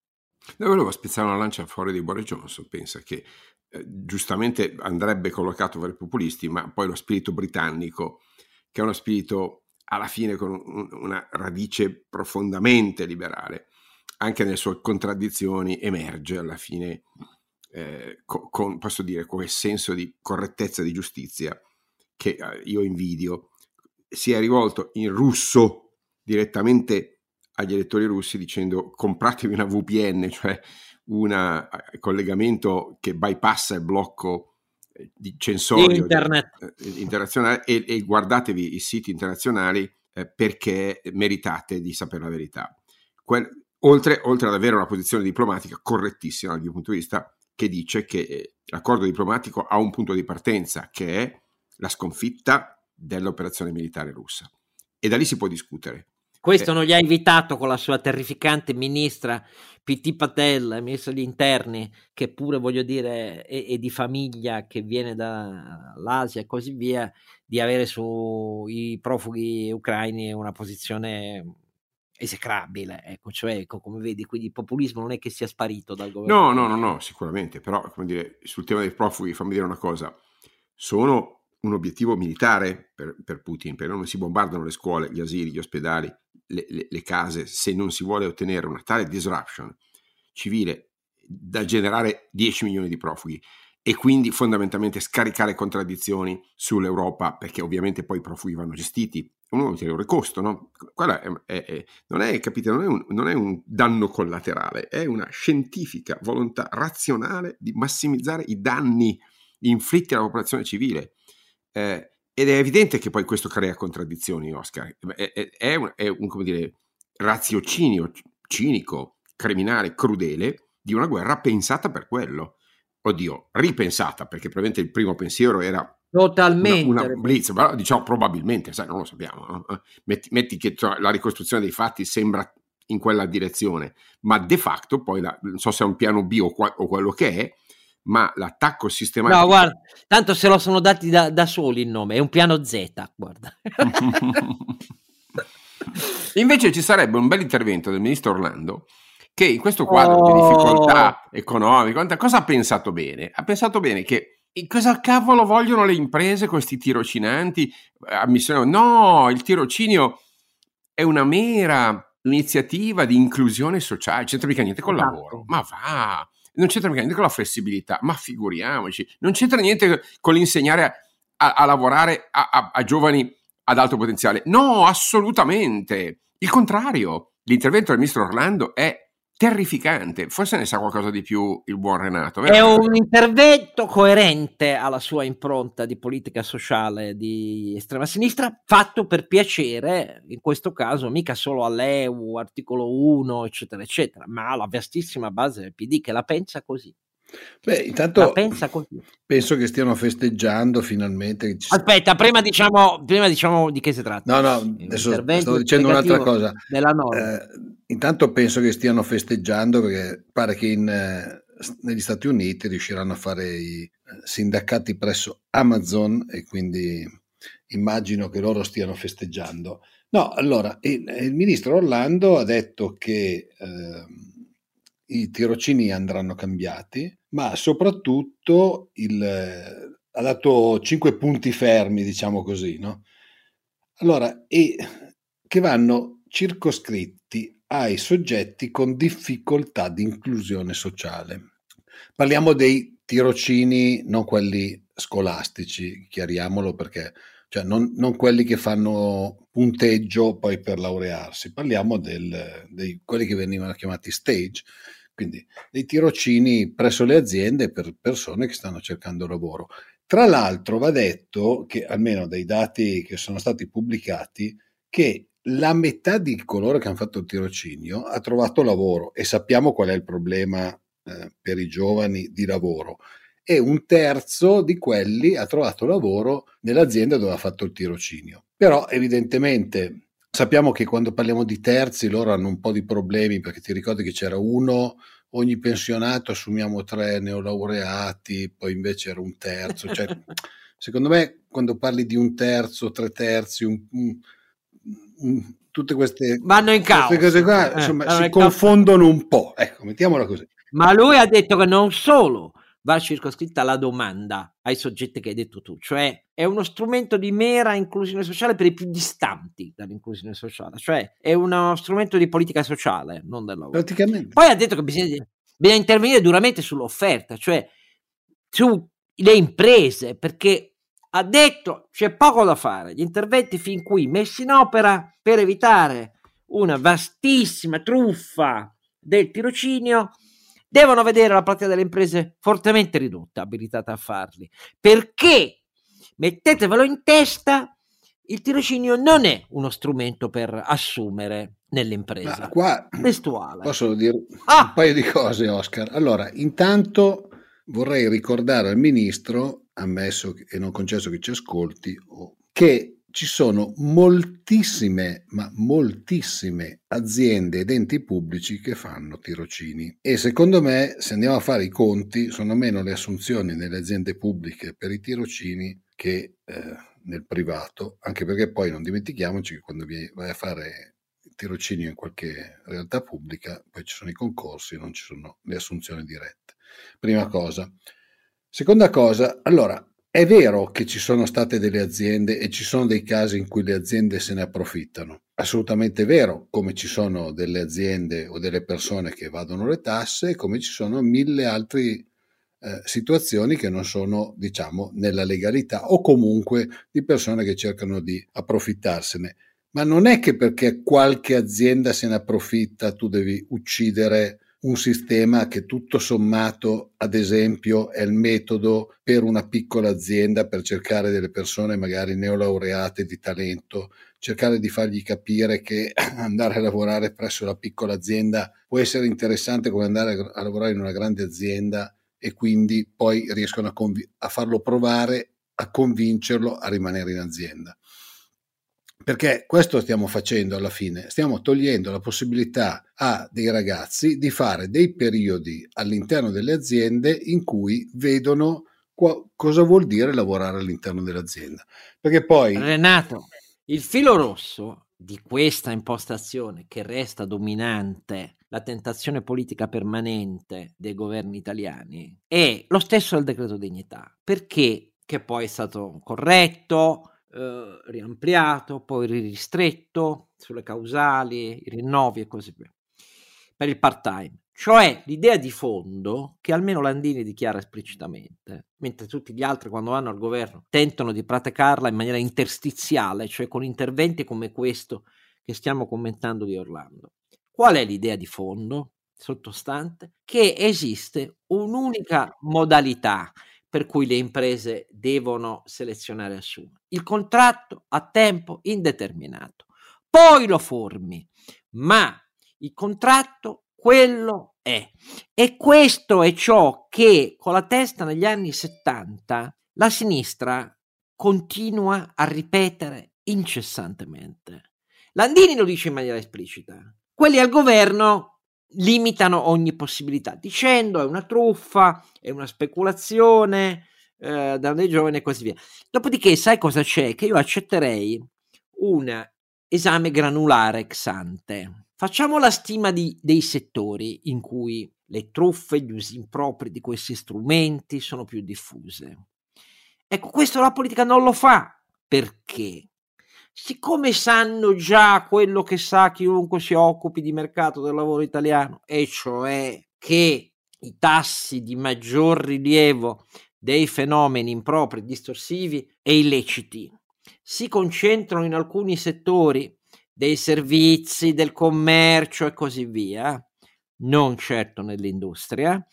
Io volevo spezzare una lancia fuori di Boris Johnson, pensa che eh, giustamente andrebbe collocato tra i populisti, ma poi lo spirito britannico, che è uno spirito alla fine con un, una radice profondamente liberale, anche nelle sue contraddizioni emerge alla fine eh, con, con, posso dire, quel senso di correttezza e di giustizia che eh, io invidio, si è rivolto in russo direttamente agli elettori russi dicendo compratevi una VPN, cioè un eh, collegamento che bypassa il blocco eh, di censorio Internet. Di, eh, internazionale e, e, guardatevi i siti internazionali eh, perché meritate di sapere la verità. Quel, oltre, oltre, ad avere una posizione diplomatica correttissima dal mio punto di vista, che dice che l'accordo diplomatico ha un punto di partenza, che è la sconfitta dell'operazione militare russa. E da lì si può discutere. Questo eh. non gli ha invitato con la sua terrificante ministra PT Patel, ministro degli interni, che pure voglio dire è, è di famiglia, che viene dall'Asia e così via, di avere sui profughi ucraini una posizione esecrabile, ecco, cioè ecco, come vedi, quindi il populismo non è che sia sparito dal governo. No, no, no, no, sicuramente, però come dire, sul tema dei profughi fammi dire una cosa, sono un obiettivo militare per, per Putin, perché non si bombardano le scuole, gli asili, gli ospedali, le, le, le case, se non si vuole ottenere una tale disruption civile da generare 10 milioni di profughi. e quindi fondamentalmente scaricare contraddizioni sull'Europa perché ovviamente poi i profughi vanno gestiti un ulteriore costo, no? Quello è, è, è, non, è, capite, non, un, non è un danno collaterale, è una scientifica volontà razionale di massimizzare i danni inflitti alla popolazione civile. Eh, ed è evidente che poi questo crea contraddizioni, Oscar. È, è, è un, è un come dire, raziocinio cinico, criminale, crudele di una guerra pensata per quello. Oddio, ripensata, perché probabilmente il primo pensiero era Totalmente. Una, una blitz, però diciamo probabilmente, sai, non lo sappiamo. No? Eh, metti, metti, che cioè, la ricostruzione dei fatti sembra in quella direzione, ma de facto poi, la, non so se è un piano B o, qua, o quello che è, ma l'attacco sistematico... No, guarda, tanto se lo sono dati da, da soli il nome, è un piano Z, guarda. Invece ci sarebbe un bel intervento del ministro Orlando che in questo quadro oh. di difficoltà economica, cosa ha pensato bene? Ha pensato bene che cosa cavolo vogliono le imprese questi tirocinanti? No, il tirocinio è una mera iniziativa di inclusione sociale, c'entra mica niente con il esatto. lavoro, ma va, non c'entra niente con la flessibilità, ma figuriamoci, non c'entra niente con l'insegnare a, a lavorare a, a, a giovani ad alto potenziale. No, assolutamente. Il contrario, l'intervento del ministro Orlando è terrificante. Forse ne sa qualcosa di più il buon Renato. Vero? È un intervento coerente alla sua impronta di politica sociale di estrema sinistra, fatto per piacere, in questo caso mica solo all'EU, articolo 1, eccetera, eccetera, ma alla vastissima base del PD che la pensa così. Beh, intanto penso che stiano festeggiando finalmente. Aspetta, prima diciamo, prima diciamo di che si tratta. No, no, adesso sto dicendo un'altra cosa. Eh, intanto penso che stiano festeggiando perché pare che in, eh, negli Stati Uniti riusciranno a fare i eh, sindacati presso Amazon e quindi immagino che loro stiano festeggiando. No, allora, il, il ministro Orlando ha detto che... Eh, i tirocini andranno cambiati, ma soprattutto il, ha dato cinque punti fermi, diciamo così, no? Allora, e che vanno circoscritti ai soggetti con difficoltà di inclusione sociale. Parliamo dei tirocini, non quelli scolastici, chiariamolo perché cioè non, non, quelli che fanno punteggio poi per laurearsi, parliamo di quelli che venivano chiamati stage, quindi dei tirocini presso le aziende per persone che stanno cercando lavoro. Tra l'altro va detto che almeno dai dati che sono stati pubblicati che la metà di coloro che hanno fatto il tirocinio ha trovato lavoro e sappiamo qual è il problema eh, per i giovani di lavoro e un terzo di quelli ha trovato lavoro nell'azienda dove ha fatto il tirocinio. Però evidentemente Sappiamo che quando parliamo di terzi loro hanno un po' di problemi perché ti ricordi che c'era uno, ogni pensionato assumiamo tre neolaureati, poi invece era un terzo. Cioè, secondo me quando parli di un terzo, tre terzi, un, un, un, tutte queste, Vanno in queste cose qua eh, insomma, si confondono un po'. Ecco, mettiamola così. Ma lui ha detto che non solo va circoscritta la domanda ai soggetti che hai detto tu, cioè è uno strumento di mera inclusione sociale per i più distanti dall'inclusione sociale, cioè è uno strumento di politica sociale, non del lavoro. Praticamente. Poi ha detto che bisogna, bisogna intervenire duramente sull'offerta, cioè sulle imprese, perché ha detto c'è poco da fare, gli interventi fin qui messi in opera per evitare una vastissima truffa del tirocinio devono vedere la pratica delle imprese fortemente ridotta, abilitate a farli, perché mettetevelo in testa, il tirocinio non è uno strumento per assumere nell'impresa. Ma qua Testuale. posso dire ah! un paio di cose, Oscar. Allora, intanto vorrei ricordare al ministro, ammesso e non concesso che ci ascolti, che ci sono moltissime, ma moltissime aziende ed enti pubblici che fanno tirocini e secondo me se andiamo a fare i conti sono meno le assunzioni nelle aziende pubbliche per i tirocini che eh, nel privato, anche perché poi non dimentichiamoci che quando vai a fare tirocinio in qualche realtà pubblica poi ci sono i concorsi, non ci sono le assunzioni dirette. Prima cosa. Seconda cosa, allora è vero che ci sono state delle aziende e ci sono dei casi in cui le aziende se ne approfittano. Assolutamente vero, come ci sono delle aziende o delle persone che evadono le tasse, come ci sono mille altri eh, situazioni che non sono, diciamo, nella legalità o comunque di persone che cercano di approfittarsene. Ma non è che perché qualche azienda se ne approfitta tu devi uccidere un sistema che tutto sommato, ad esempio, è il metodo per una piccola azienda per cercare delle persone magari neolaureate di talento, cercare di fargli capire che andare a lavorare presso la piccola azienda può essere interessante come andare a lavorare in una grande azienda e quindi poi riescono a, conv- a farlo provare, a convincerlo a rimanere in azienda. Perché questo stiamo facendo alla fine, stiamo togliendo la possibilità a dei ragazzi di fare dei periodi all'interno delle aziende in cui vedono qua, cosa vuol dire lavorare all'interno dell'azienda. Perché poi... Renato, il filo rosso di questa impostazione che resta dominante, la tentazione politica permanente dei governi italiani, è lo stesso del decreto dignità, perché che poi è stato corretto, eh, riampliato, poi ristretto sulle causali, i rinnovi e così via, per il part-time. Cioè l'idea di fondo che almeno Landini dichiara esplicitamente, mentre tutti gli altri quando vanno al governo tentano di praticarla in maniera interstiziale, cioè con interventi come questo che stiamo commentando di Orlando. Qual è l'idea di fondo sottostante? Che esiste un'unica modalità per cui le imprese devono selezionare e assumere. Il contratto a tempo indeterminato. Poi lo formi, ma il contratto quello è. E questo è ciò che con la testa negli anni 70 la sinistra continua a ripetere incessantemente. Landini lo dice in maniera esplicita. Quelli al governo limitano ogni possibilità, dicendo è una truffa, è una speculazione eh, da dei giovani e così via. Dopodiché, sai cosa c'è? Che io accetterei un esame granulare ex ante. Facciamo la stima di, dei settori in cui le truffe, gli usi impropri di questi strumenti sono più diffuse. Ecco, questo la politica non lo fa. Perché? Siccome sanno già quello che sa chiunque si occupi di mercato del lavoro italiano, e cioè che i tassi di maggior rilievo dei fenomeni impropri, distorsivi e illeciti si concentrano in alcuni settori dei servizi, del commercio e così via, non certo nell'industria,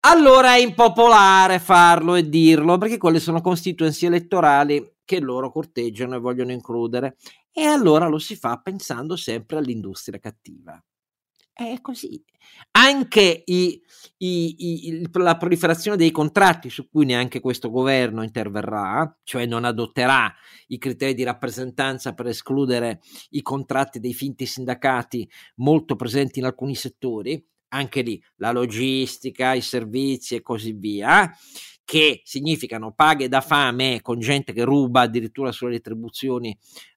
allora è impopolare farlo e dirlo perché quelle sono constituency elettorali che loro corteggiano e vogliono includere. E allora lo si fa pensando sempre all'industria cattiva. È così. Anche i, i, i, la proliferazione dei contratti su cui neanche questo governo interverrà, cioè non adotterà i criteri di rappresentanza per escludere i contratti dei finti sindacati molto presenti in alcuni settori, anche lì la logistica, i servizi e così via, che significano paghe da fame con gente che ruba addirittura sulle retribuzioni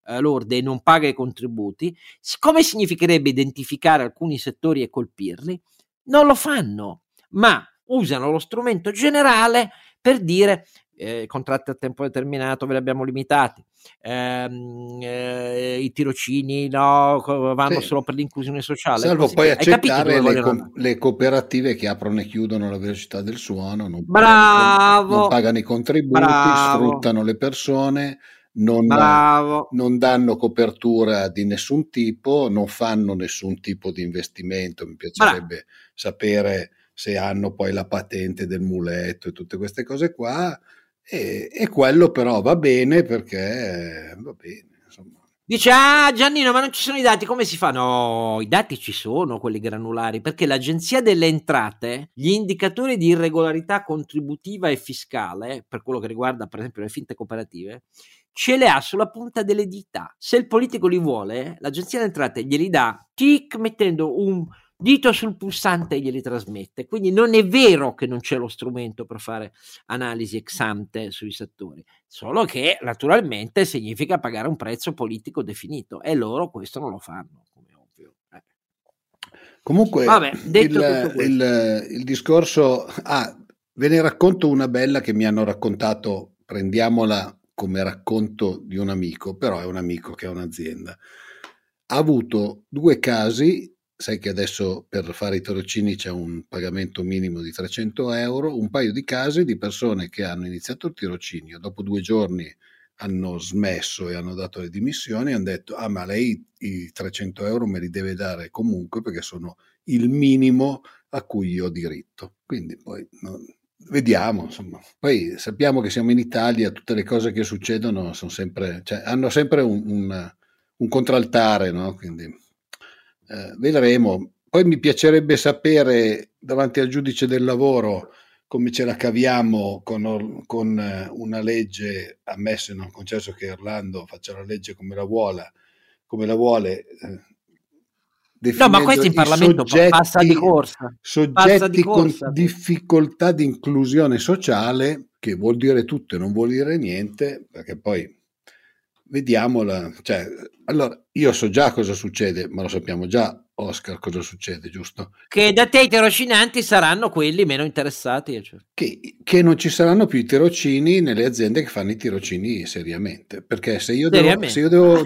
eh, lorde e non paga i contributi, come significherebbe identificare alcuni settori e colpirli? Non lo fanno, ma usano lo strumento generale per dire eh, contratti a tempo determinato ve li abbiamo limitati, ehm, eh, i tirocini no, vanno sì. solo per l'inclusione sociale. Salvo poi accettare le, co- le, cooperative che aprono e chiudono la velocità del suono, non, Bravo. Pagano, non pagano i contributi, Bravo. sfruttano le persone. Non, non, danno copertura di nessun tipo, non fanno nessun tipo di investimento. Mi piacerebbe Bravo. sapere se hanno poi la patente del muletto e tutte queste cose qua. E, e quello però va bene perché va bene. Dice, ah Giannino, ma non ci sono i dati, come si fa? No, i dati ci sono, quelli granulari, perché l'Agenzia delle Entrate, gli indicatori di irregolarità contributiva e fiscale, per quello che riguarda per esempio le finte cooperative, ce le ha sulla punta delle dita. Se il politico li vuole, l'Agenzia delle Entrate glieli dà, tic, mettendo un dito sul pulsante e glieli trasmette. Quindi non è vero che non c'è lo strumento per fare analisi ex ante sui settori, solo che naturalmente significa pagare un prezzo politico definito e loro questo non lo fanno, come ovvio. Eh. Comunque, Vabbè, il, il, il, discorso... Ah, ve ne racconto una bella che mi hanno raccontato, prendiamola come racconto di un amico, però è un amico che ha un'azienda. Ha avuto due casi sai che adesso per fare i tirocini c'è un pagamento minimo di 300 euro, un paio di casi di persone che hanno iniziato il tirocinio, dopo due giorni hanno smesso e hanno dato le dimissioni, hanno detto, ah ma lei i 300 euro me li deve dare comunque perché sono il minimo a cui io ho diritto. Quindi poi no, vediamo, insomma. Poi sappiamo che siamo in Italia, tutte le cose che succedono sono sempre, cioè, hanno sempre un, un, un contraltare, no? Quindi eh, vedremo. Poi mi piacerebbe sapere davanti al giudice del lavoro come ce la caviamo con, con eh, una legge, ammesso e non concesso che Orlando faccia la legge come la vuole, come la vuole eh, No, ma questo in Parlamento soggetti, passa di corsa. Soggetti di corsa. con difficoltà di inclusione sociale, che vuol dire tutto e non vuol dire niente, perché poi vediamola. Cioè, allora, io so già cosa succede, ma lo sappiamo già, Oscar, cosa succede, giusto? Che da te i tirocinanti saranno quelli meno interessati. Cioè. Che, che, non ci saranno più i tirocini nelle aziende che fanno i tirocini seriamente. Perché se io devo, se io devo,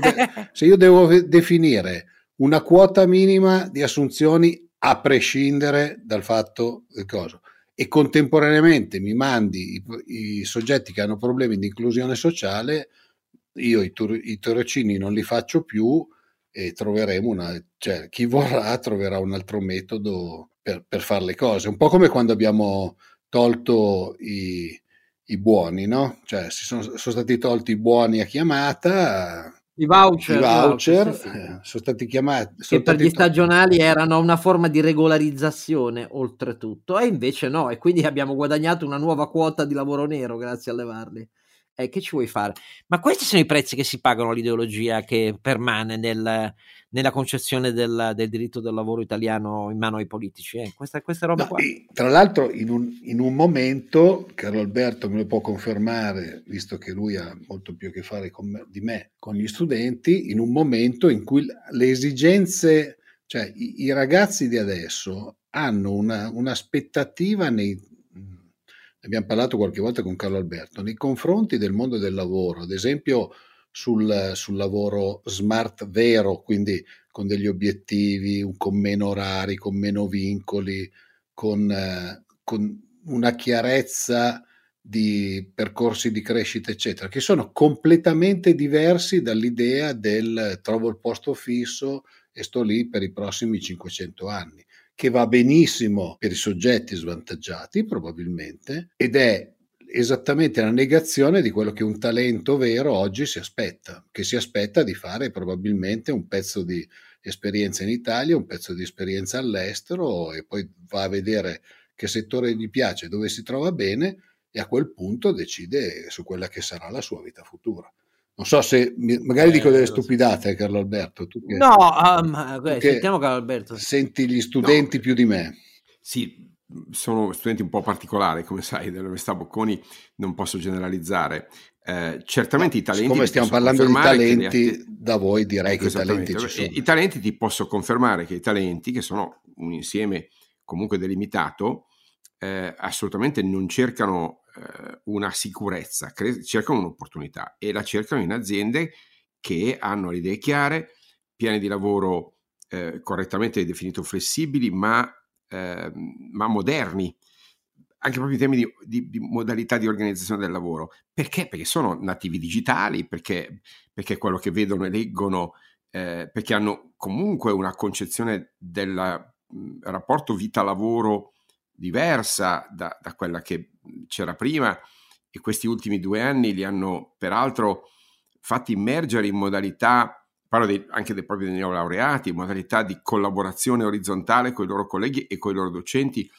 se io devo definire una quota minima di assunzioni a prescindere dal fatto del coso e contemporaneamente mi mandi i, i soggetti che hanno problemi di inclusione sociale, io i, tur- i tirocini non li faccio più e troveremo una, cioè chi vorrà troverà un altro metodo per, per fare le cose, un po' come quando abbiamo tolto i, i buoni, no? Cioè si sono, sono, stati tolti i buoni a chiamata, i voucher, i voucher sì, sì. Eh, sono stati chiamati. Sono che per gli stagionali erano una forma di regolarizzazione, oltretutto, e invece no, e quindi abbiamo guadagnato una nuova quota di lavoro nero grazie a levarli eh, che ci vuoi fare? Ma questi sono i prezzi che si pagano all'ideologia che permane nel, nella concezione del, del, diritto del lavoro italiano in mano ai politici. Eh? Questa, questa roba no, qua. Tra l'altro, in un, in un, momento, Carlo Alberto me lo può confermare, visto che lui ha molto più a che fare me, di me con gli studenti, in un momento in cui le esigenze, cioè i, i ragazzi di adesso hanno una, un'aspettativa nei, abbiamo parlato qualche volta con Carlo Alberto, nei confronti del mondo del lavoro, ad esempio sul, sul lavoro smart vero, quindi con degli obiettivi, con meno orari, con meno vincoli, con, con una chiarezza di percorsi di crescita, eccetera, che sono completamente diversi dall'idea del trovo il posto fisso e sto lì per i prossimi 500 anni che va benissimo per i soggetti svantaggiati probabilmente ed è esattamente la negazione di quello che un talento vero oggi si aspetta, che si aspetta di fare probabilmente un pezzo di esperienza in Italia, un pezzo di esperienza all'estero e poi va a vedere che settore gli piace, dove si trova bene e a quel punto decide su quella che sarà la sua vita futura. Non so se magari eh, dico delle stupidate, Carlo Alberto. Tu che, no, um, tu sentiamo Carlo Alberto. Senti gli studenti no. più di me. Sì, sono studenti un po' particolari, come sai, dell'Università Bocconi non posso generalizzare. Eh, certamente no, i talenti. Come stiamo parlando di talenti, atti... da voi direi che i talenti ci sono. I talenti ti posso confermare che i talenti, che sono un insieme comunque delimitato, eh, assolutamente non cercano eh, una sicurezza, cre- cercano un'opportunità e la cercano in aziende che hanno le idee chiare, piani di lavoro eh, correttamente definito flessibili, ma, eh, ma, moderni, anche proprio in termini di, di, di, modalità di organizzazione del lavoro. Perché? Perché sono nativi digitali, perché, perché quello che vedono e leggono, eh, perché hanno comunque una concezione del rapporto vita-lavoro diversa da, da quella che c'era prima e questi ultimi due anni li hanno peraltro fatti immergere in modalità, parlo dei, anche dei, propri neolaureati, in modalità di collaborazione orizzontale con i loro colleghi e con i loro docenti,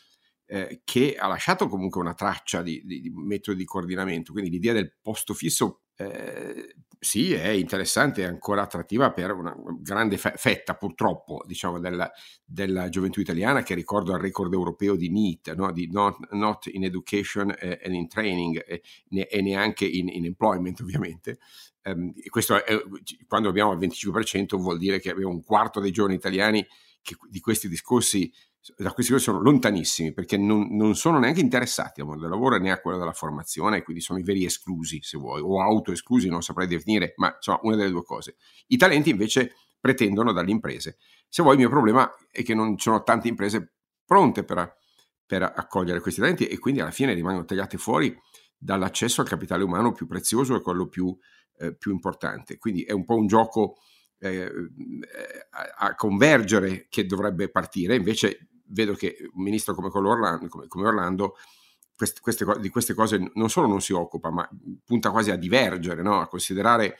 eh, che ha lasciato comunque una traccia di, di, di metodi di coordinamento. Quindi l'idea del posto fisso eh, sì, è interessante, è ancora attrattiva per una grande fetta, purtroppo, diciamo, della, della gioventù italiana che ricordo al record europeo di NEET, no? di not, not, in Education and in Training e, e neanche in, in, Employment, ovviamente. Um, questo è, quando abbiamo il 25% vuol dire che abbiamo un quarto dei giovani italiani che di questi discorsi da questi discorsi sono lontanissimi perché non, non, sono neanche interessati al mondo del lavoro né a quello della formazione, quindi sono i veri esclusi, se vuoi, o auto esclusi, non saprei definire, ma insomma una delle due cose. I talenti invece pretendono dalle imprese. Se vuoi il mio problema è che non ci sono tante imprese pronte per, per accogliere questi talenti e quindi alla fine rimangono tagliate fuori dall'accesso al capitale umano più prezioso e quello più, eh, più importante. Quindi è un po' un gioco eh, a, a, convergere che dovrebbe partire, invece vedo che un ministro come, Orlando, come, come Orlando queste, queste, di queste cose non solo non si occupa, ma punta quasi a divergere, no? a considerare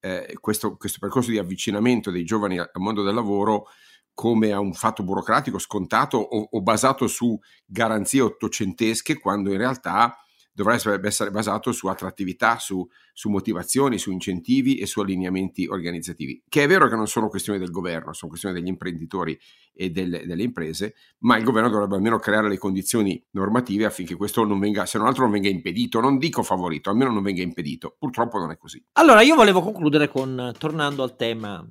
eh, questo, questo, percorso di avvicinamento dei giovani al mondo del lavoro come a un fatto burocratico scontato o, o basato su garanzie ottocentesche, quando in realtà dovrebbe essere basato su attrattività, su, su, motivazioni, su incentivi e su allineamenti organizzativi. Che è vero che non sono questioni del governo, sono questioni degli imprenditori e delle, delle, imprese, ma il governo dovrebbe almeno creare le condizioni normative affinché questo non venga, se non altro non venga impedito, non dico favorito, almeno non venga impedito. Purtroppo non è così. Allora, io volevo concludere con, tornando al tema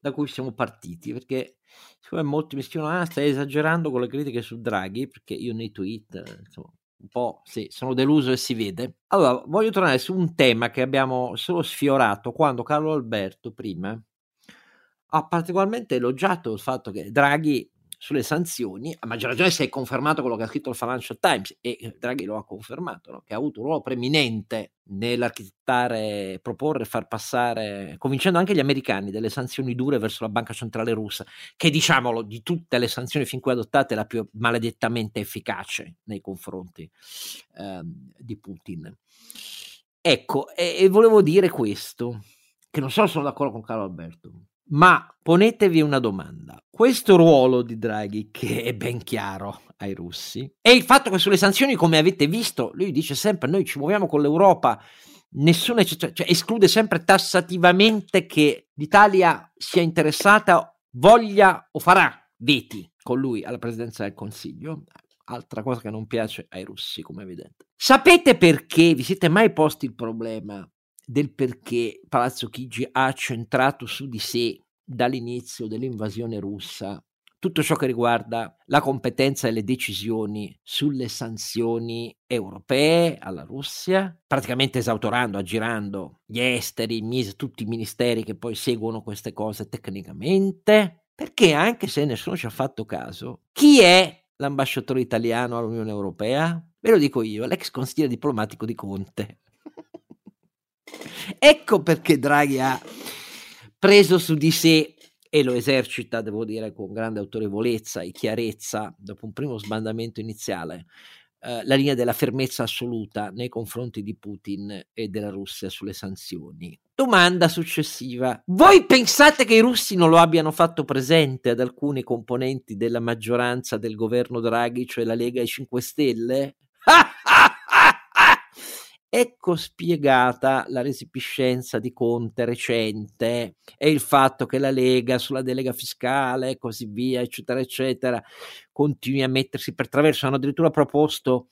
da cui siamo partiti, perché siccome molti mi scrivono, ah, stai esagerando con le critiche su Draghi, perché io nei tweet, insomma, un po' sì, sono deluso e si vede. Allora, voglio tornare su un tema che abbiamo solo sfiorato quando Carlo Alberto prima ha particolarmente elogiato il fatto che Draghi sulle sanzioni, a maggior ragione si è confermato quello che ha scritto il Financial Times e eh, Draghi lo ha confermato, no? che ha avuto un ruolo preeminente nell'architettare, proporre, far passare, convincendo anche gli americani delle sanzioni dure verso la banca centrale russa, che diciamolo di tutte le sanzioni fin qui adottate è la più maledettamente efficace nei confronti eh, di Putin. Ecco, e, e volevo dire questo, che non solo sono d'accordo con Carlo Alberto, ma ponetevi una domanda. Questo ruolo di Draghi, che è ben chiaro ai russi, e il fatto che sulle sanzioni, come avete visto, lui dice sempre, noi ci muoviamo con l'Europa, nessuno cioè, cioè, esclude sempre tassativamente che l'Italia sia interessata, voglia o farà veti con lui alla presidenza del Consiglio. Altra cosa che non piace ai russi, come evidente. Sapete perché? Vi siete mai posti il problema del perché Palazzo Chigi ha centrato su di sé dall'inizio dell'invasione russa tutto ciò che riguarda la competenza e le decisioni sulle sanzioni europee alla Russia, praticamente esautorando, aggirando gli esteri, tutti i ministeri che poi seguono queste cose tecnicamente, perché anche se nessuno ci ha fatto caso, chi è l'ambasciatore italiano all'Unione Europea? Ve lo dico io, l'ex consigliere diplomatico di Conte. Ecco perché Draghi ha preso su di sé e lo esercita, devo dire, con grande autorevolezza e chiarezza, dopo un primo sbandamento iniziale, eh, la linea della fermezza assoluta nei confronti di Putin e della Russia sulle sanzioni. Domanda successiva. Voi pensate che i russi non lo abbiano fatto presente ad alcuni componenti della maggioranza del governo Draghi, cioè la Lega e i 5 Stelle? Ecco spiegata la resipiscenza di Conte recente e il fatto che la Lega sulla delega fiscale e così via, eccetera, eccetera, continui a mettersi per traverso. Hanno addirittura proposto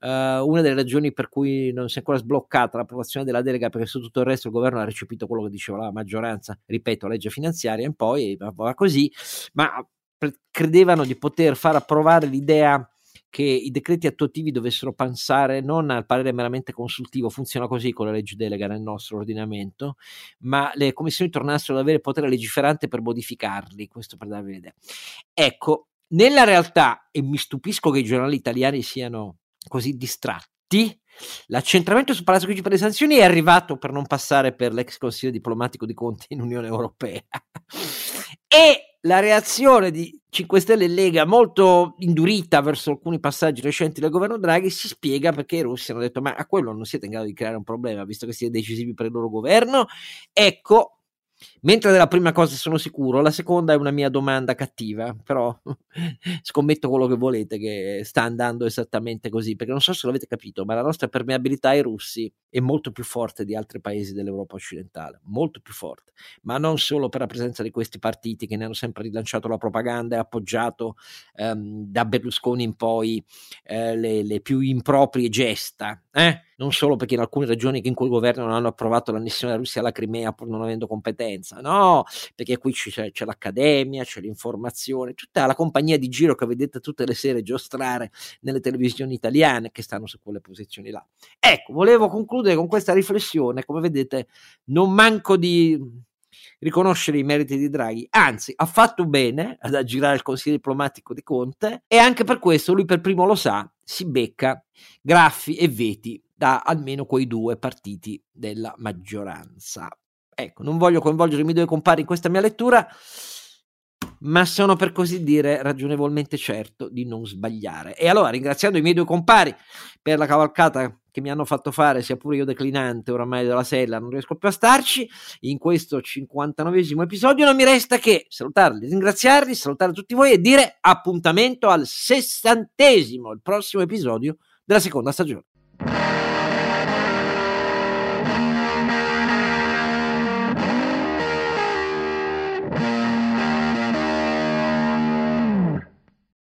uh, una delle ragioni per cui non si è ancora sbloccata l'approvazione della delega, perché su tutto il resto il governo ha recepito quello che diceva la maggioranza, ripeto, legge finanziaria, e poi va così, ma credevano di poter far approvare l'idea che i decreti attuativi dovessero pensare non al parere meramente consultivo, funziona così con la legge delega nel nostro ordinamento, ma le commissioni tornassero ad avere potere legiferante per modificarli, questo per darvi un'idea. Ecco, nella realtà, e mi stupisco che i giornali italiani siano così distratti, L'accentramento su Palazzo Chigi per le sanzioni è arrivato per non passare per l'ex consiglio diplomatico di Conte in Unione Europea. e la reazione di 5 Stelle e Lega molto indurita verso alcuni passaggi recenti del governo Draghi si spiega perché i russi hanno detto ma a quello non siete in grado di creare un problema visto che siete decisivi per il loro governo? Ecco Mentre della prima cosa sono sicuro, la seconda è una mia domanda cattiva, però scommetto quello che volete che sta andando esattamente così, perché non so se l'avete capito, ma la nostra permeabilità ai russi è molto più forte di altri paesi dell'Europa occidentale, molto più forte, ma non solo per la presenza di questi partiti che ne hanno sempre rilanciato la propaganda e appoggiato ehm, da Berlusconi in poi eh, le, le, più improprie gesta, eh? non solo perché in alcune regioni in quel governo non hanno approvato l'annessione della Russia alla Crimea pur non avendo competenza, no, perché qui c'è, c'è l'accademia, c'è l'informazione, tutta la compagnia di giro che vedete tutte le sere giostrare nelle televisioni italiane che stanno su quelle posizioni là. Ecco, volevo concludere con questa riflessione, come vedete non manco di riconoscere i meriti di Draghi, anzi ha fatto bene ad aggirare il consiglio diplomatico di Conte e anche per questo lui per primo lo sa, si becca graffi e veti da almeno quei due partiti della maggioranza. Ecco, non voglio coinvolgere i miei due compari in questa mia lettura, ma sono per così dire ragionevolmente certo di non sbagliare. E allora, ringraziando i miei due compari per la cavalcata che mi hanno fatto fare, sia pure io declinante oramai della sella, non riesco più a starci, in questo 59 episodio non mi resta che salutarli, ringraziarli, salutare tutti voi e dire appuntamento al sessantesimo, il prossimo episodio della seconda stagione.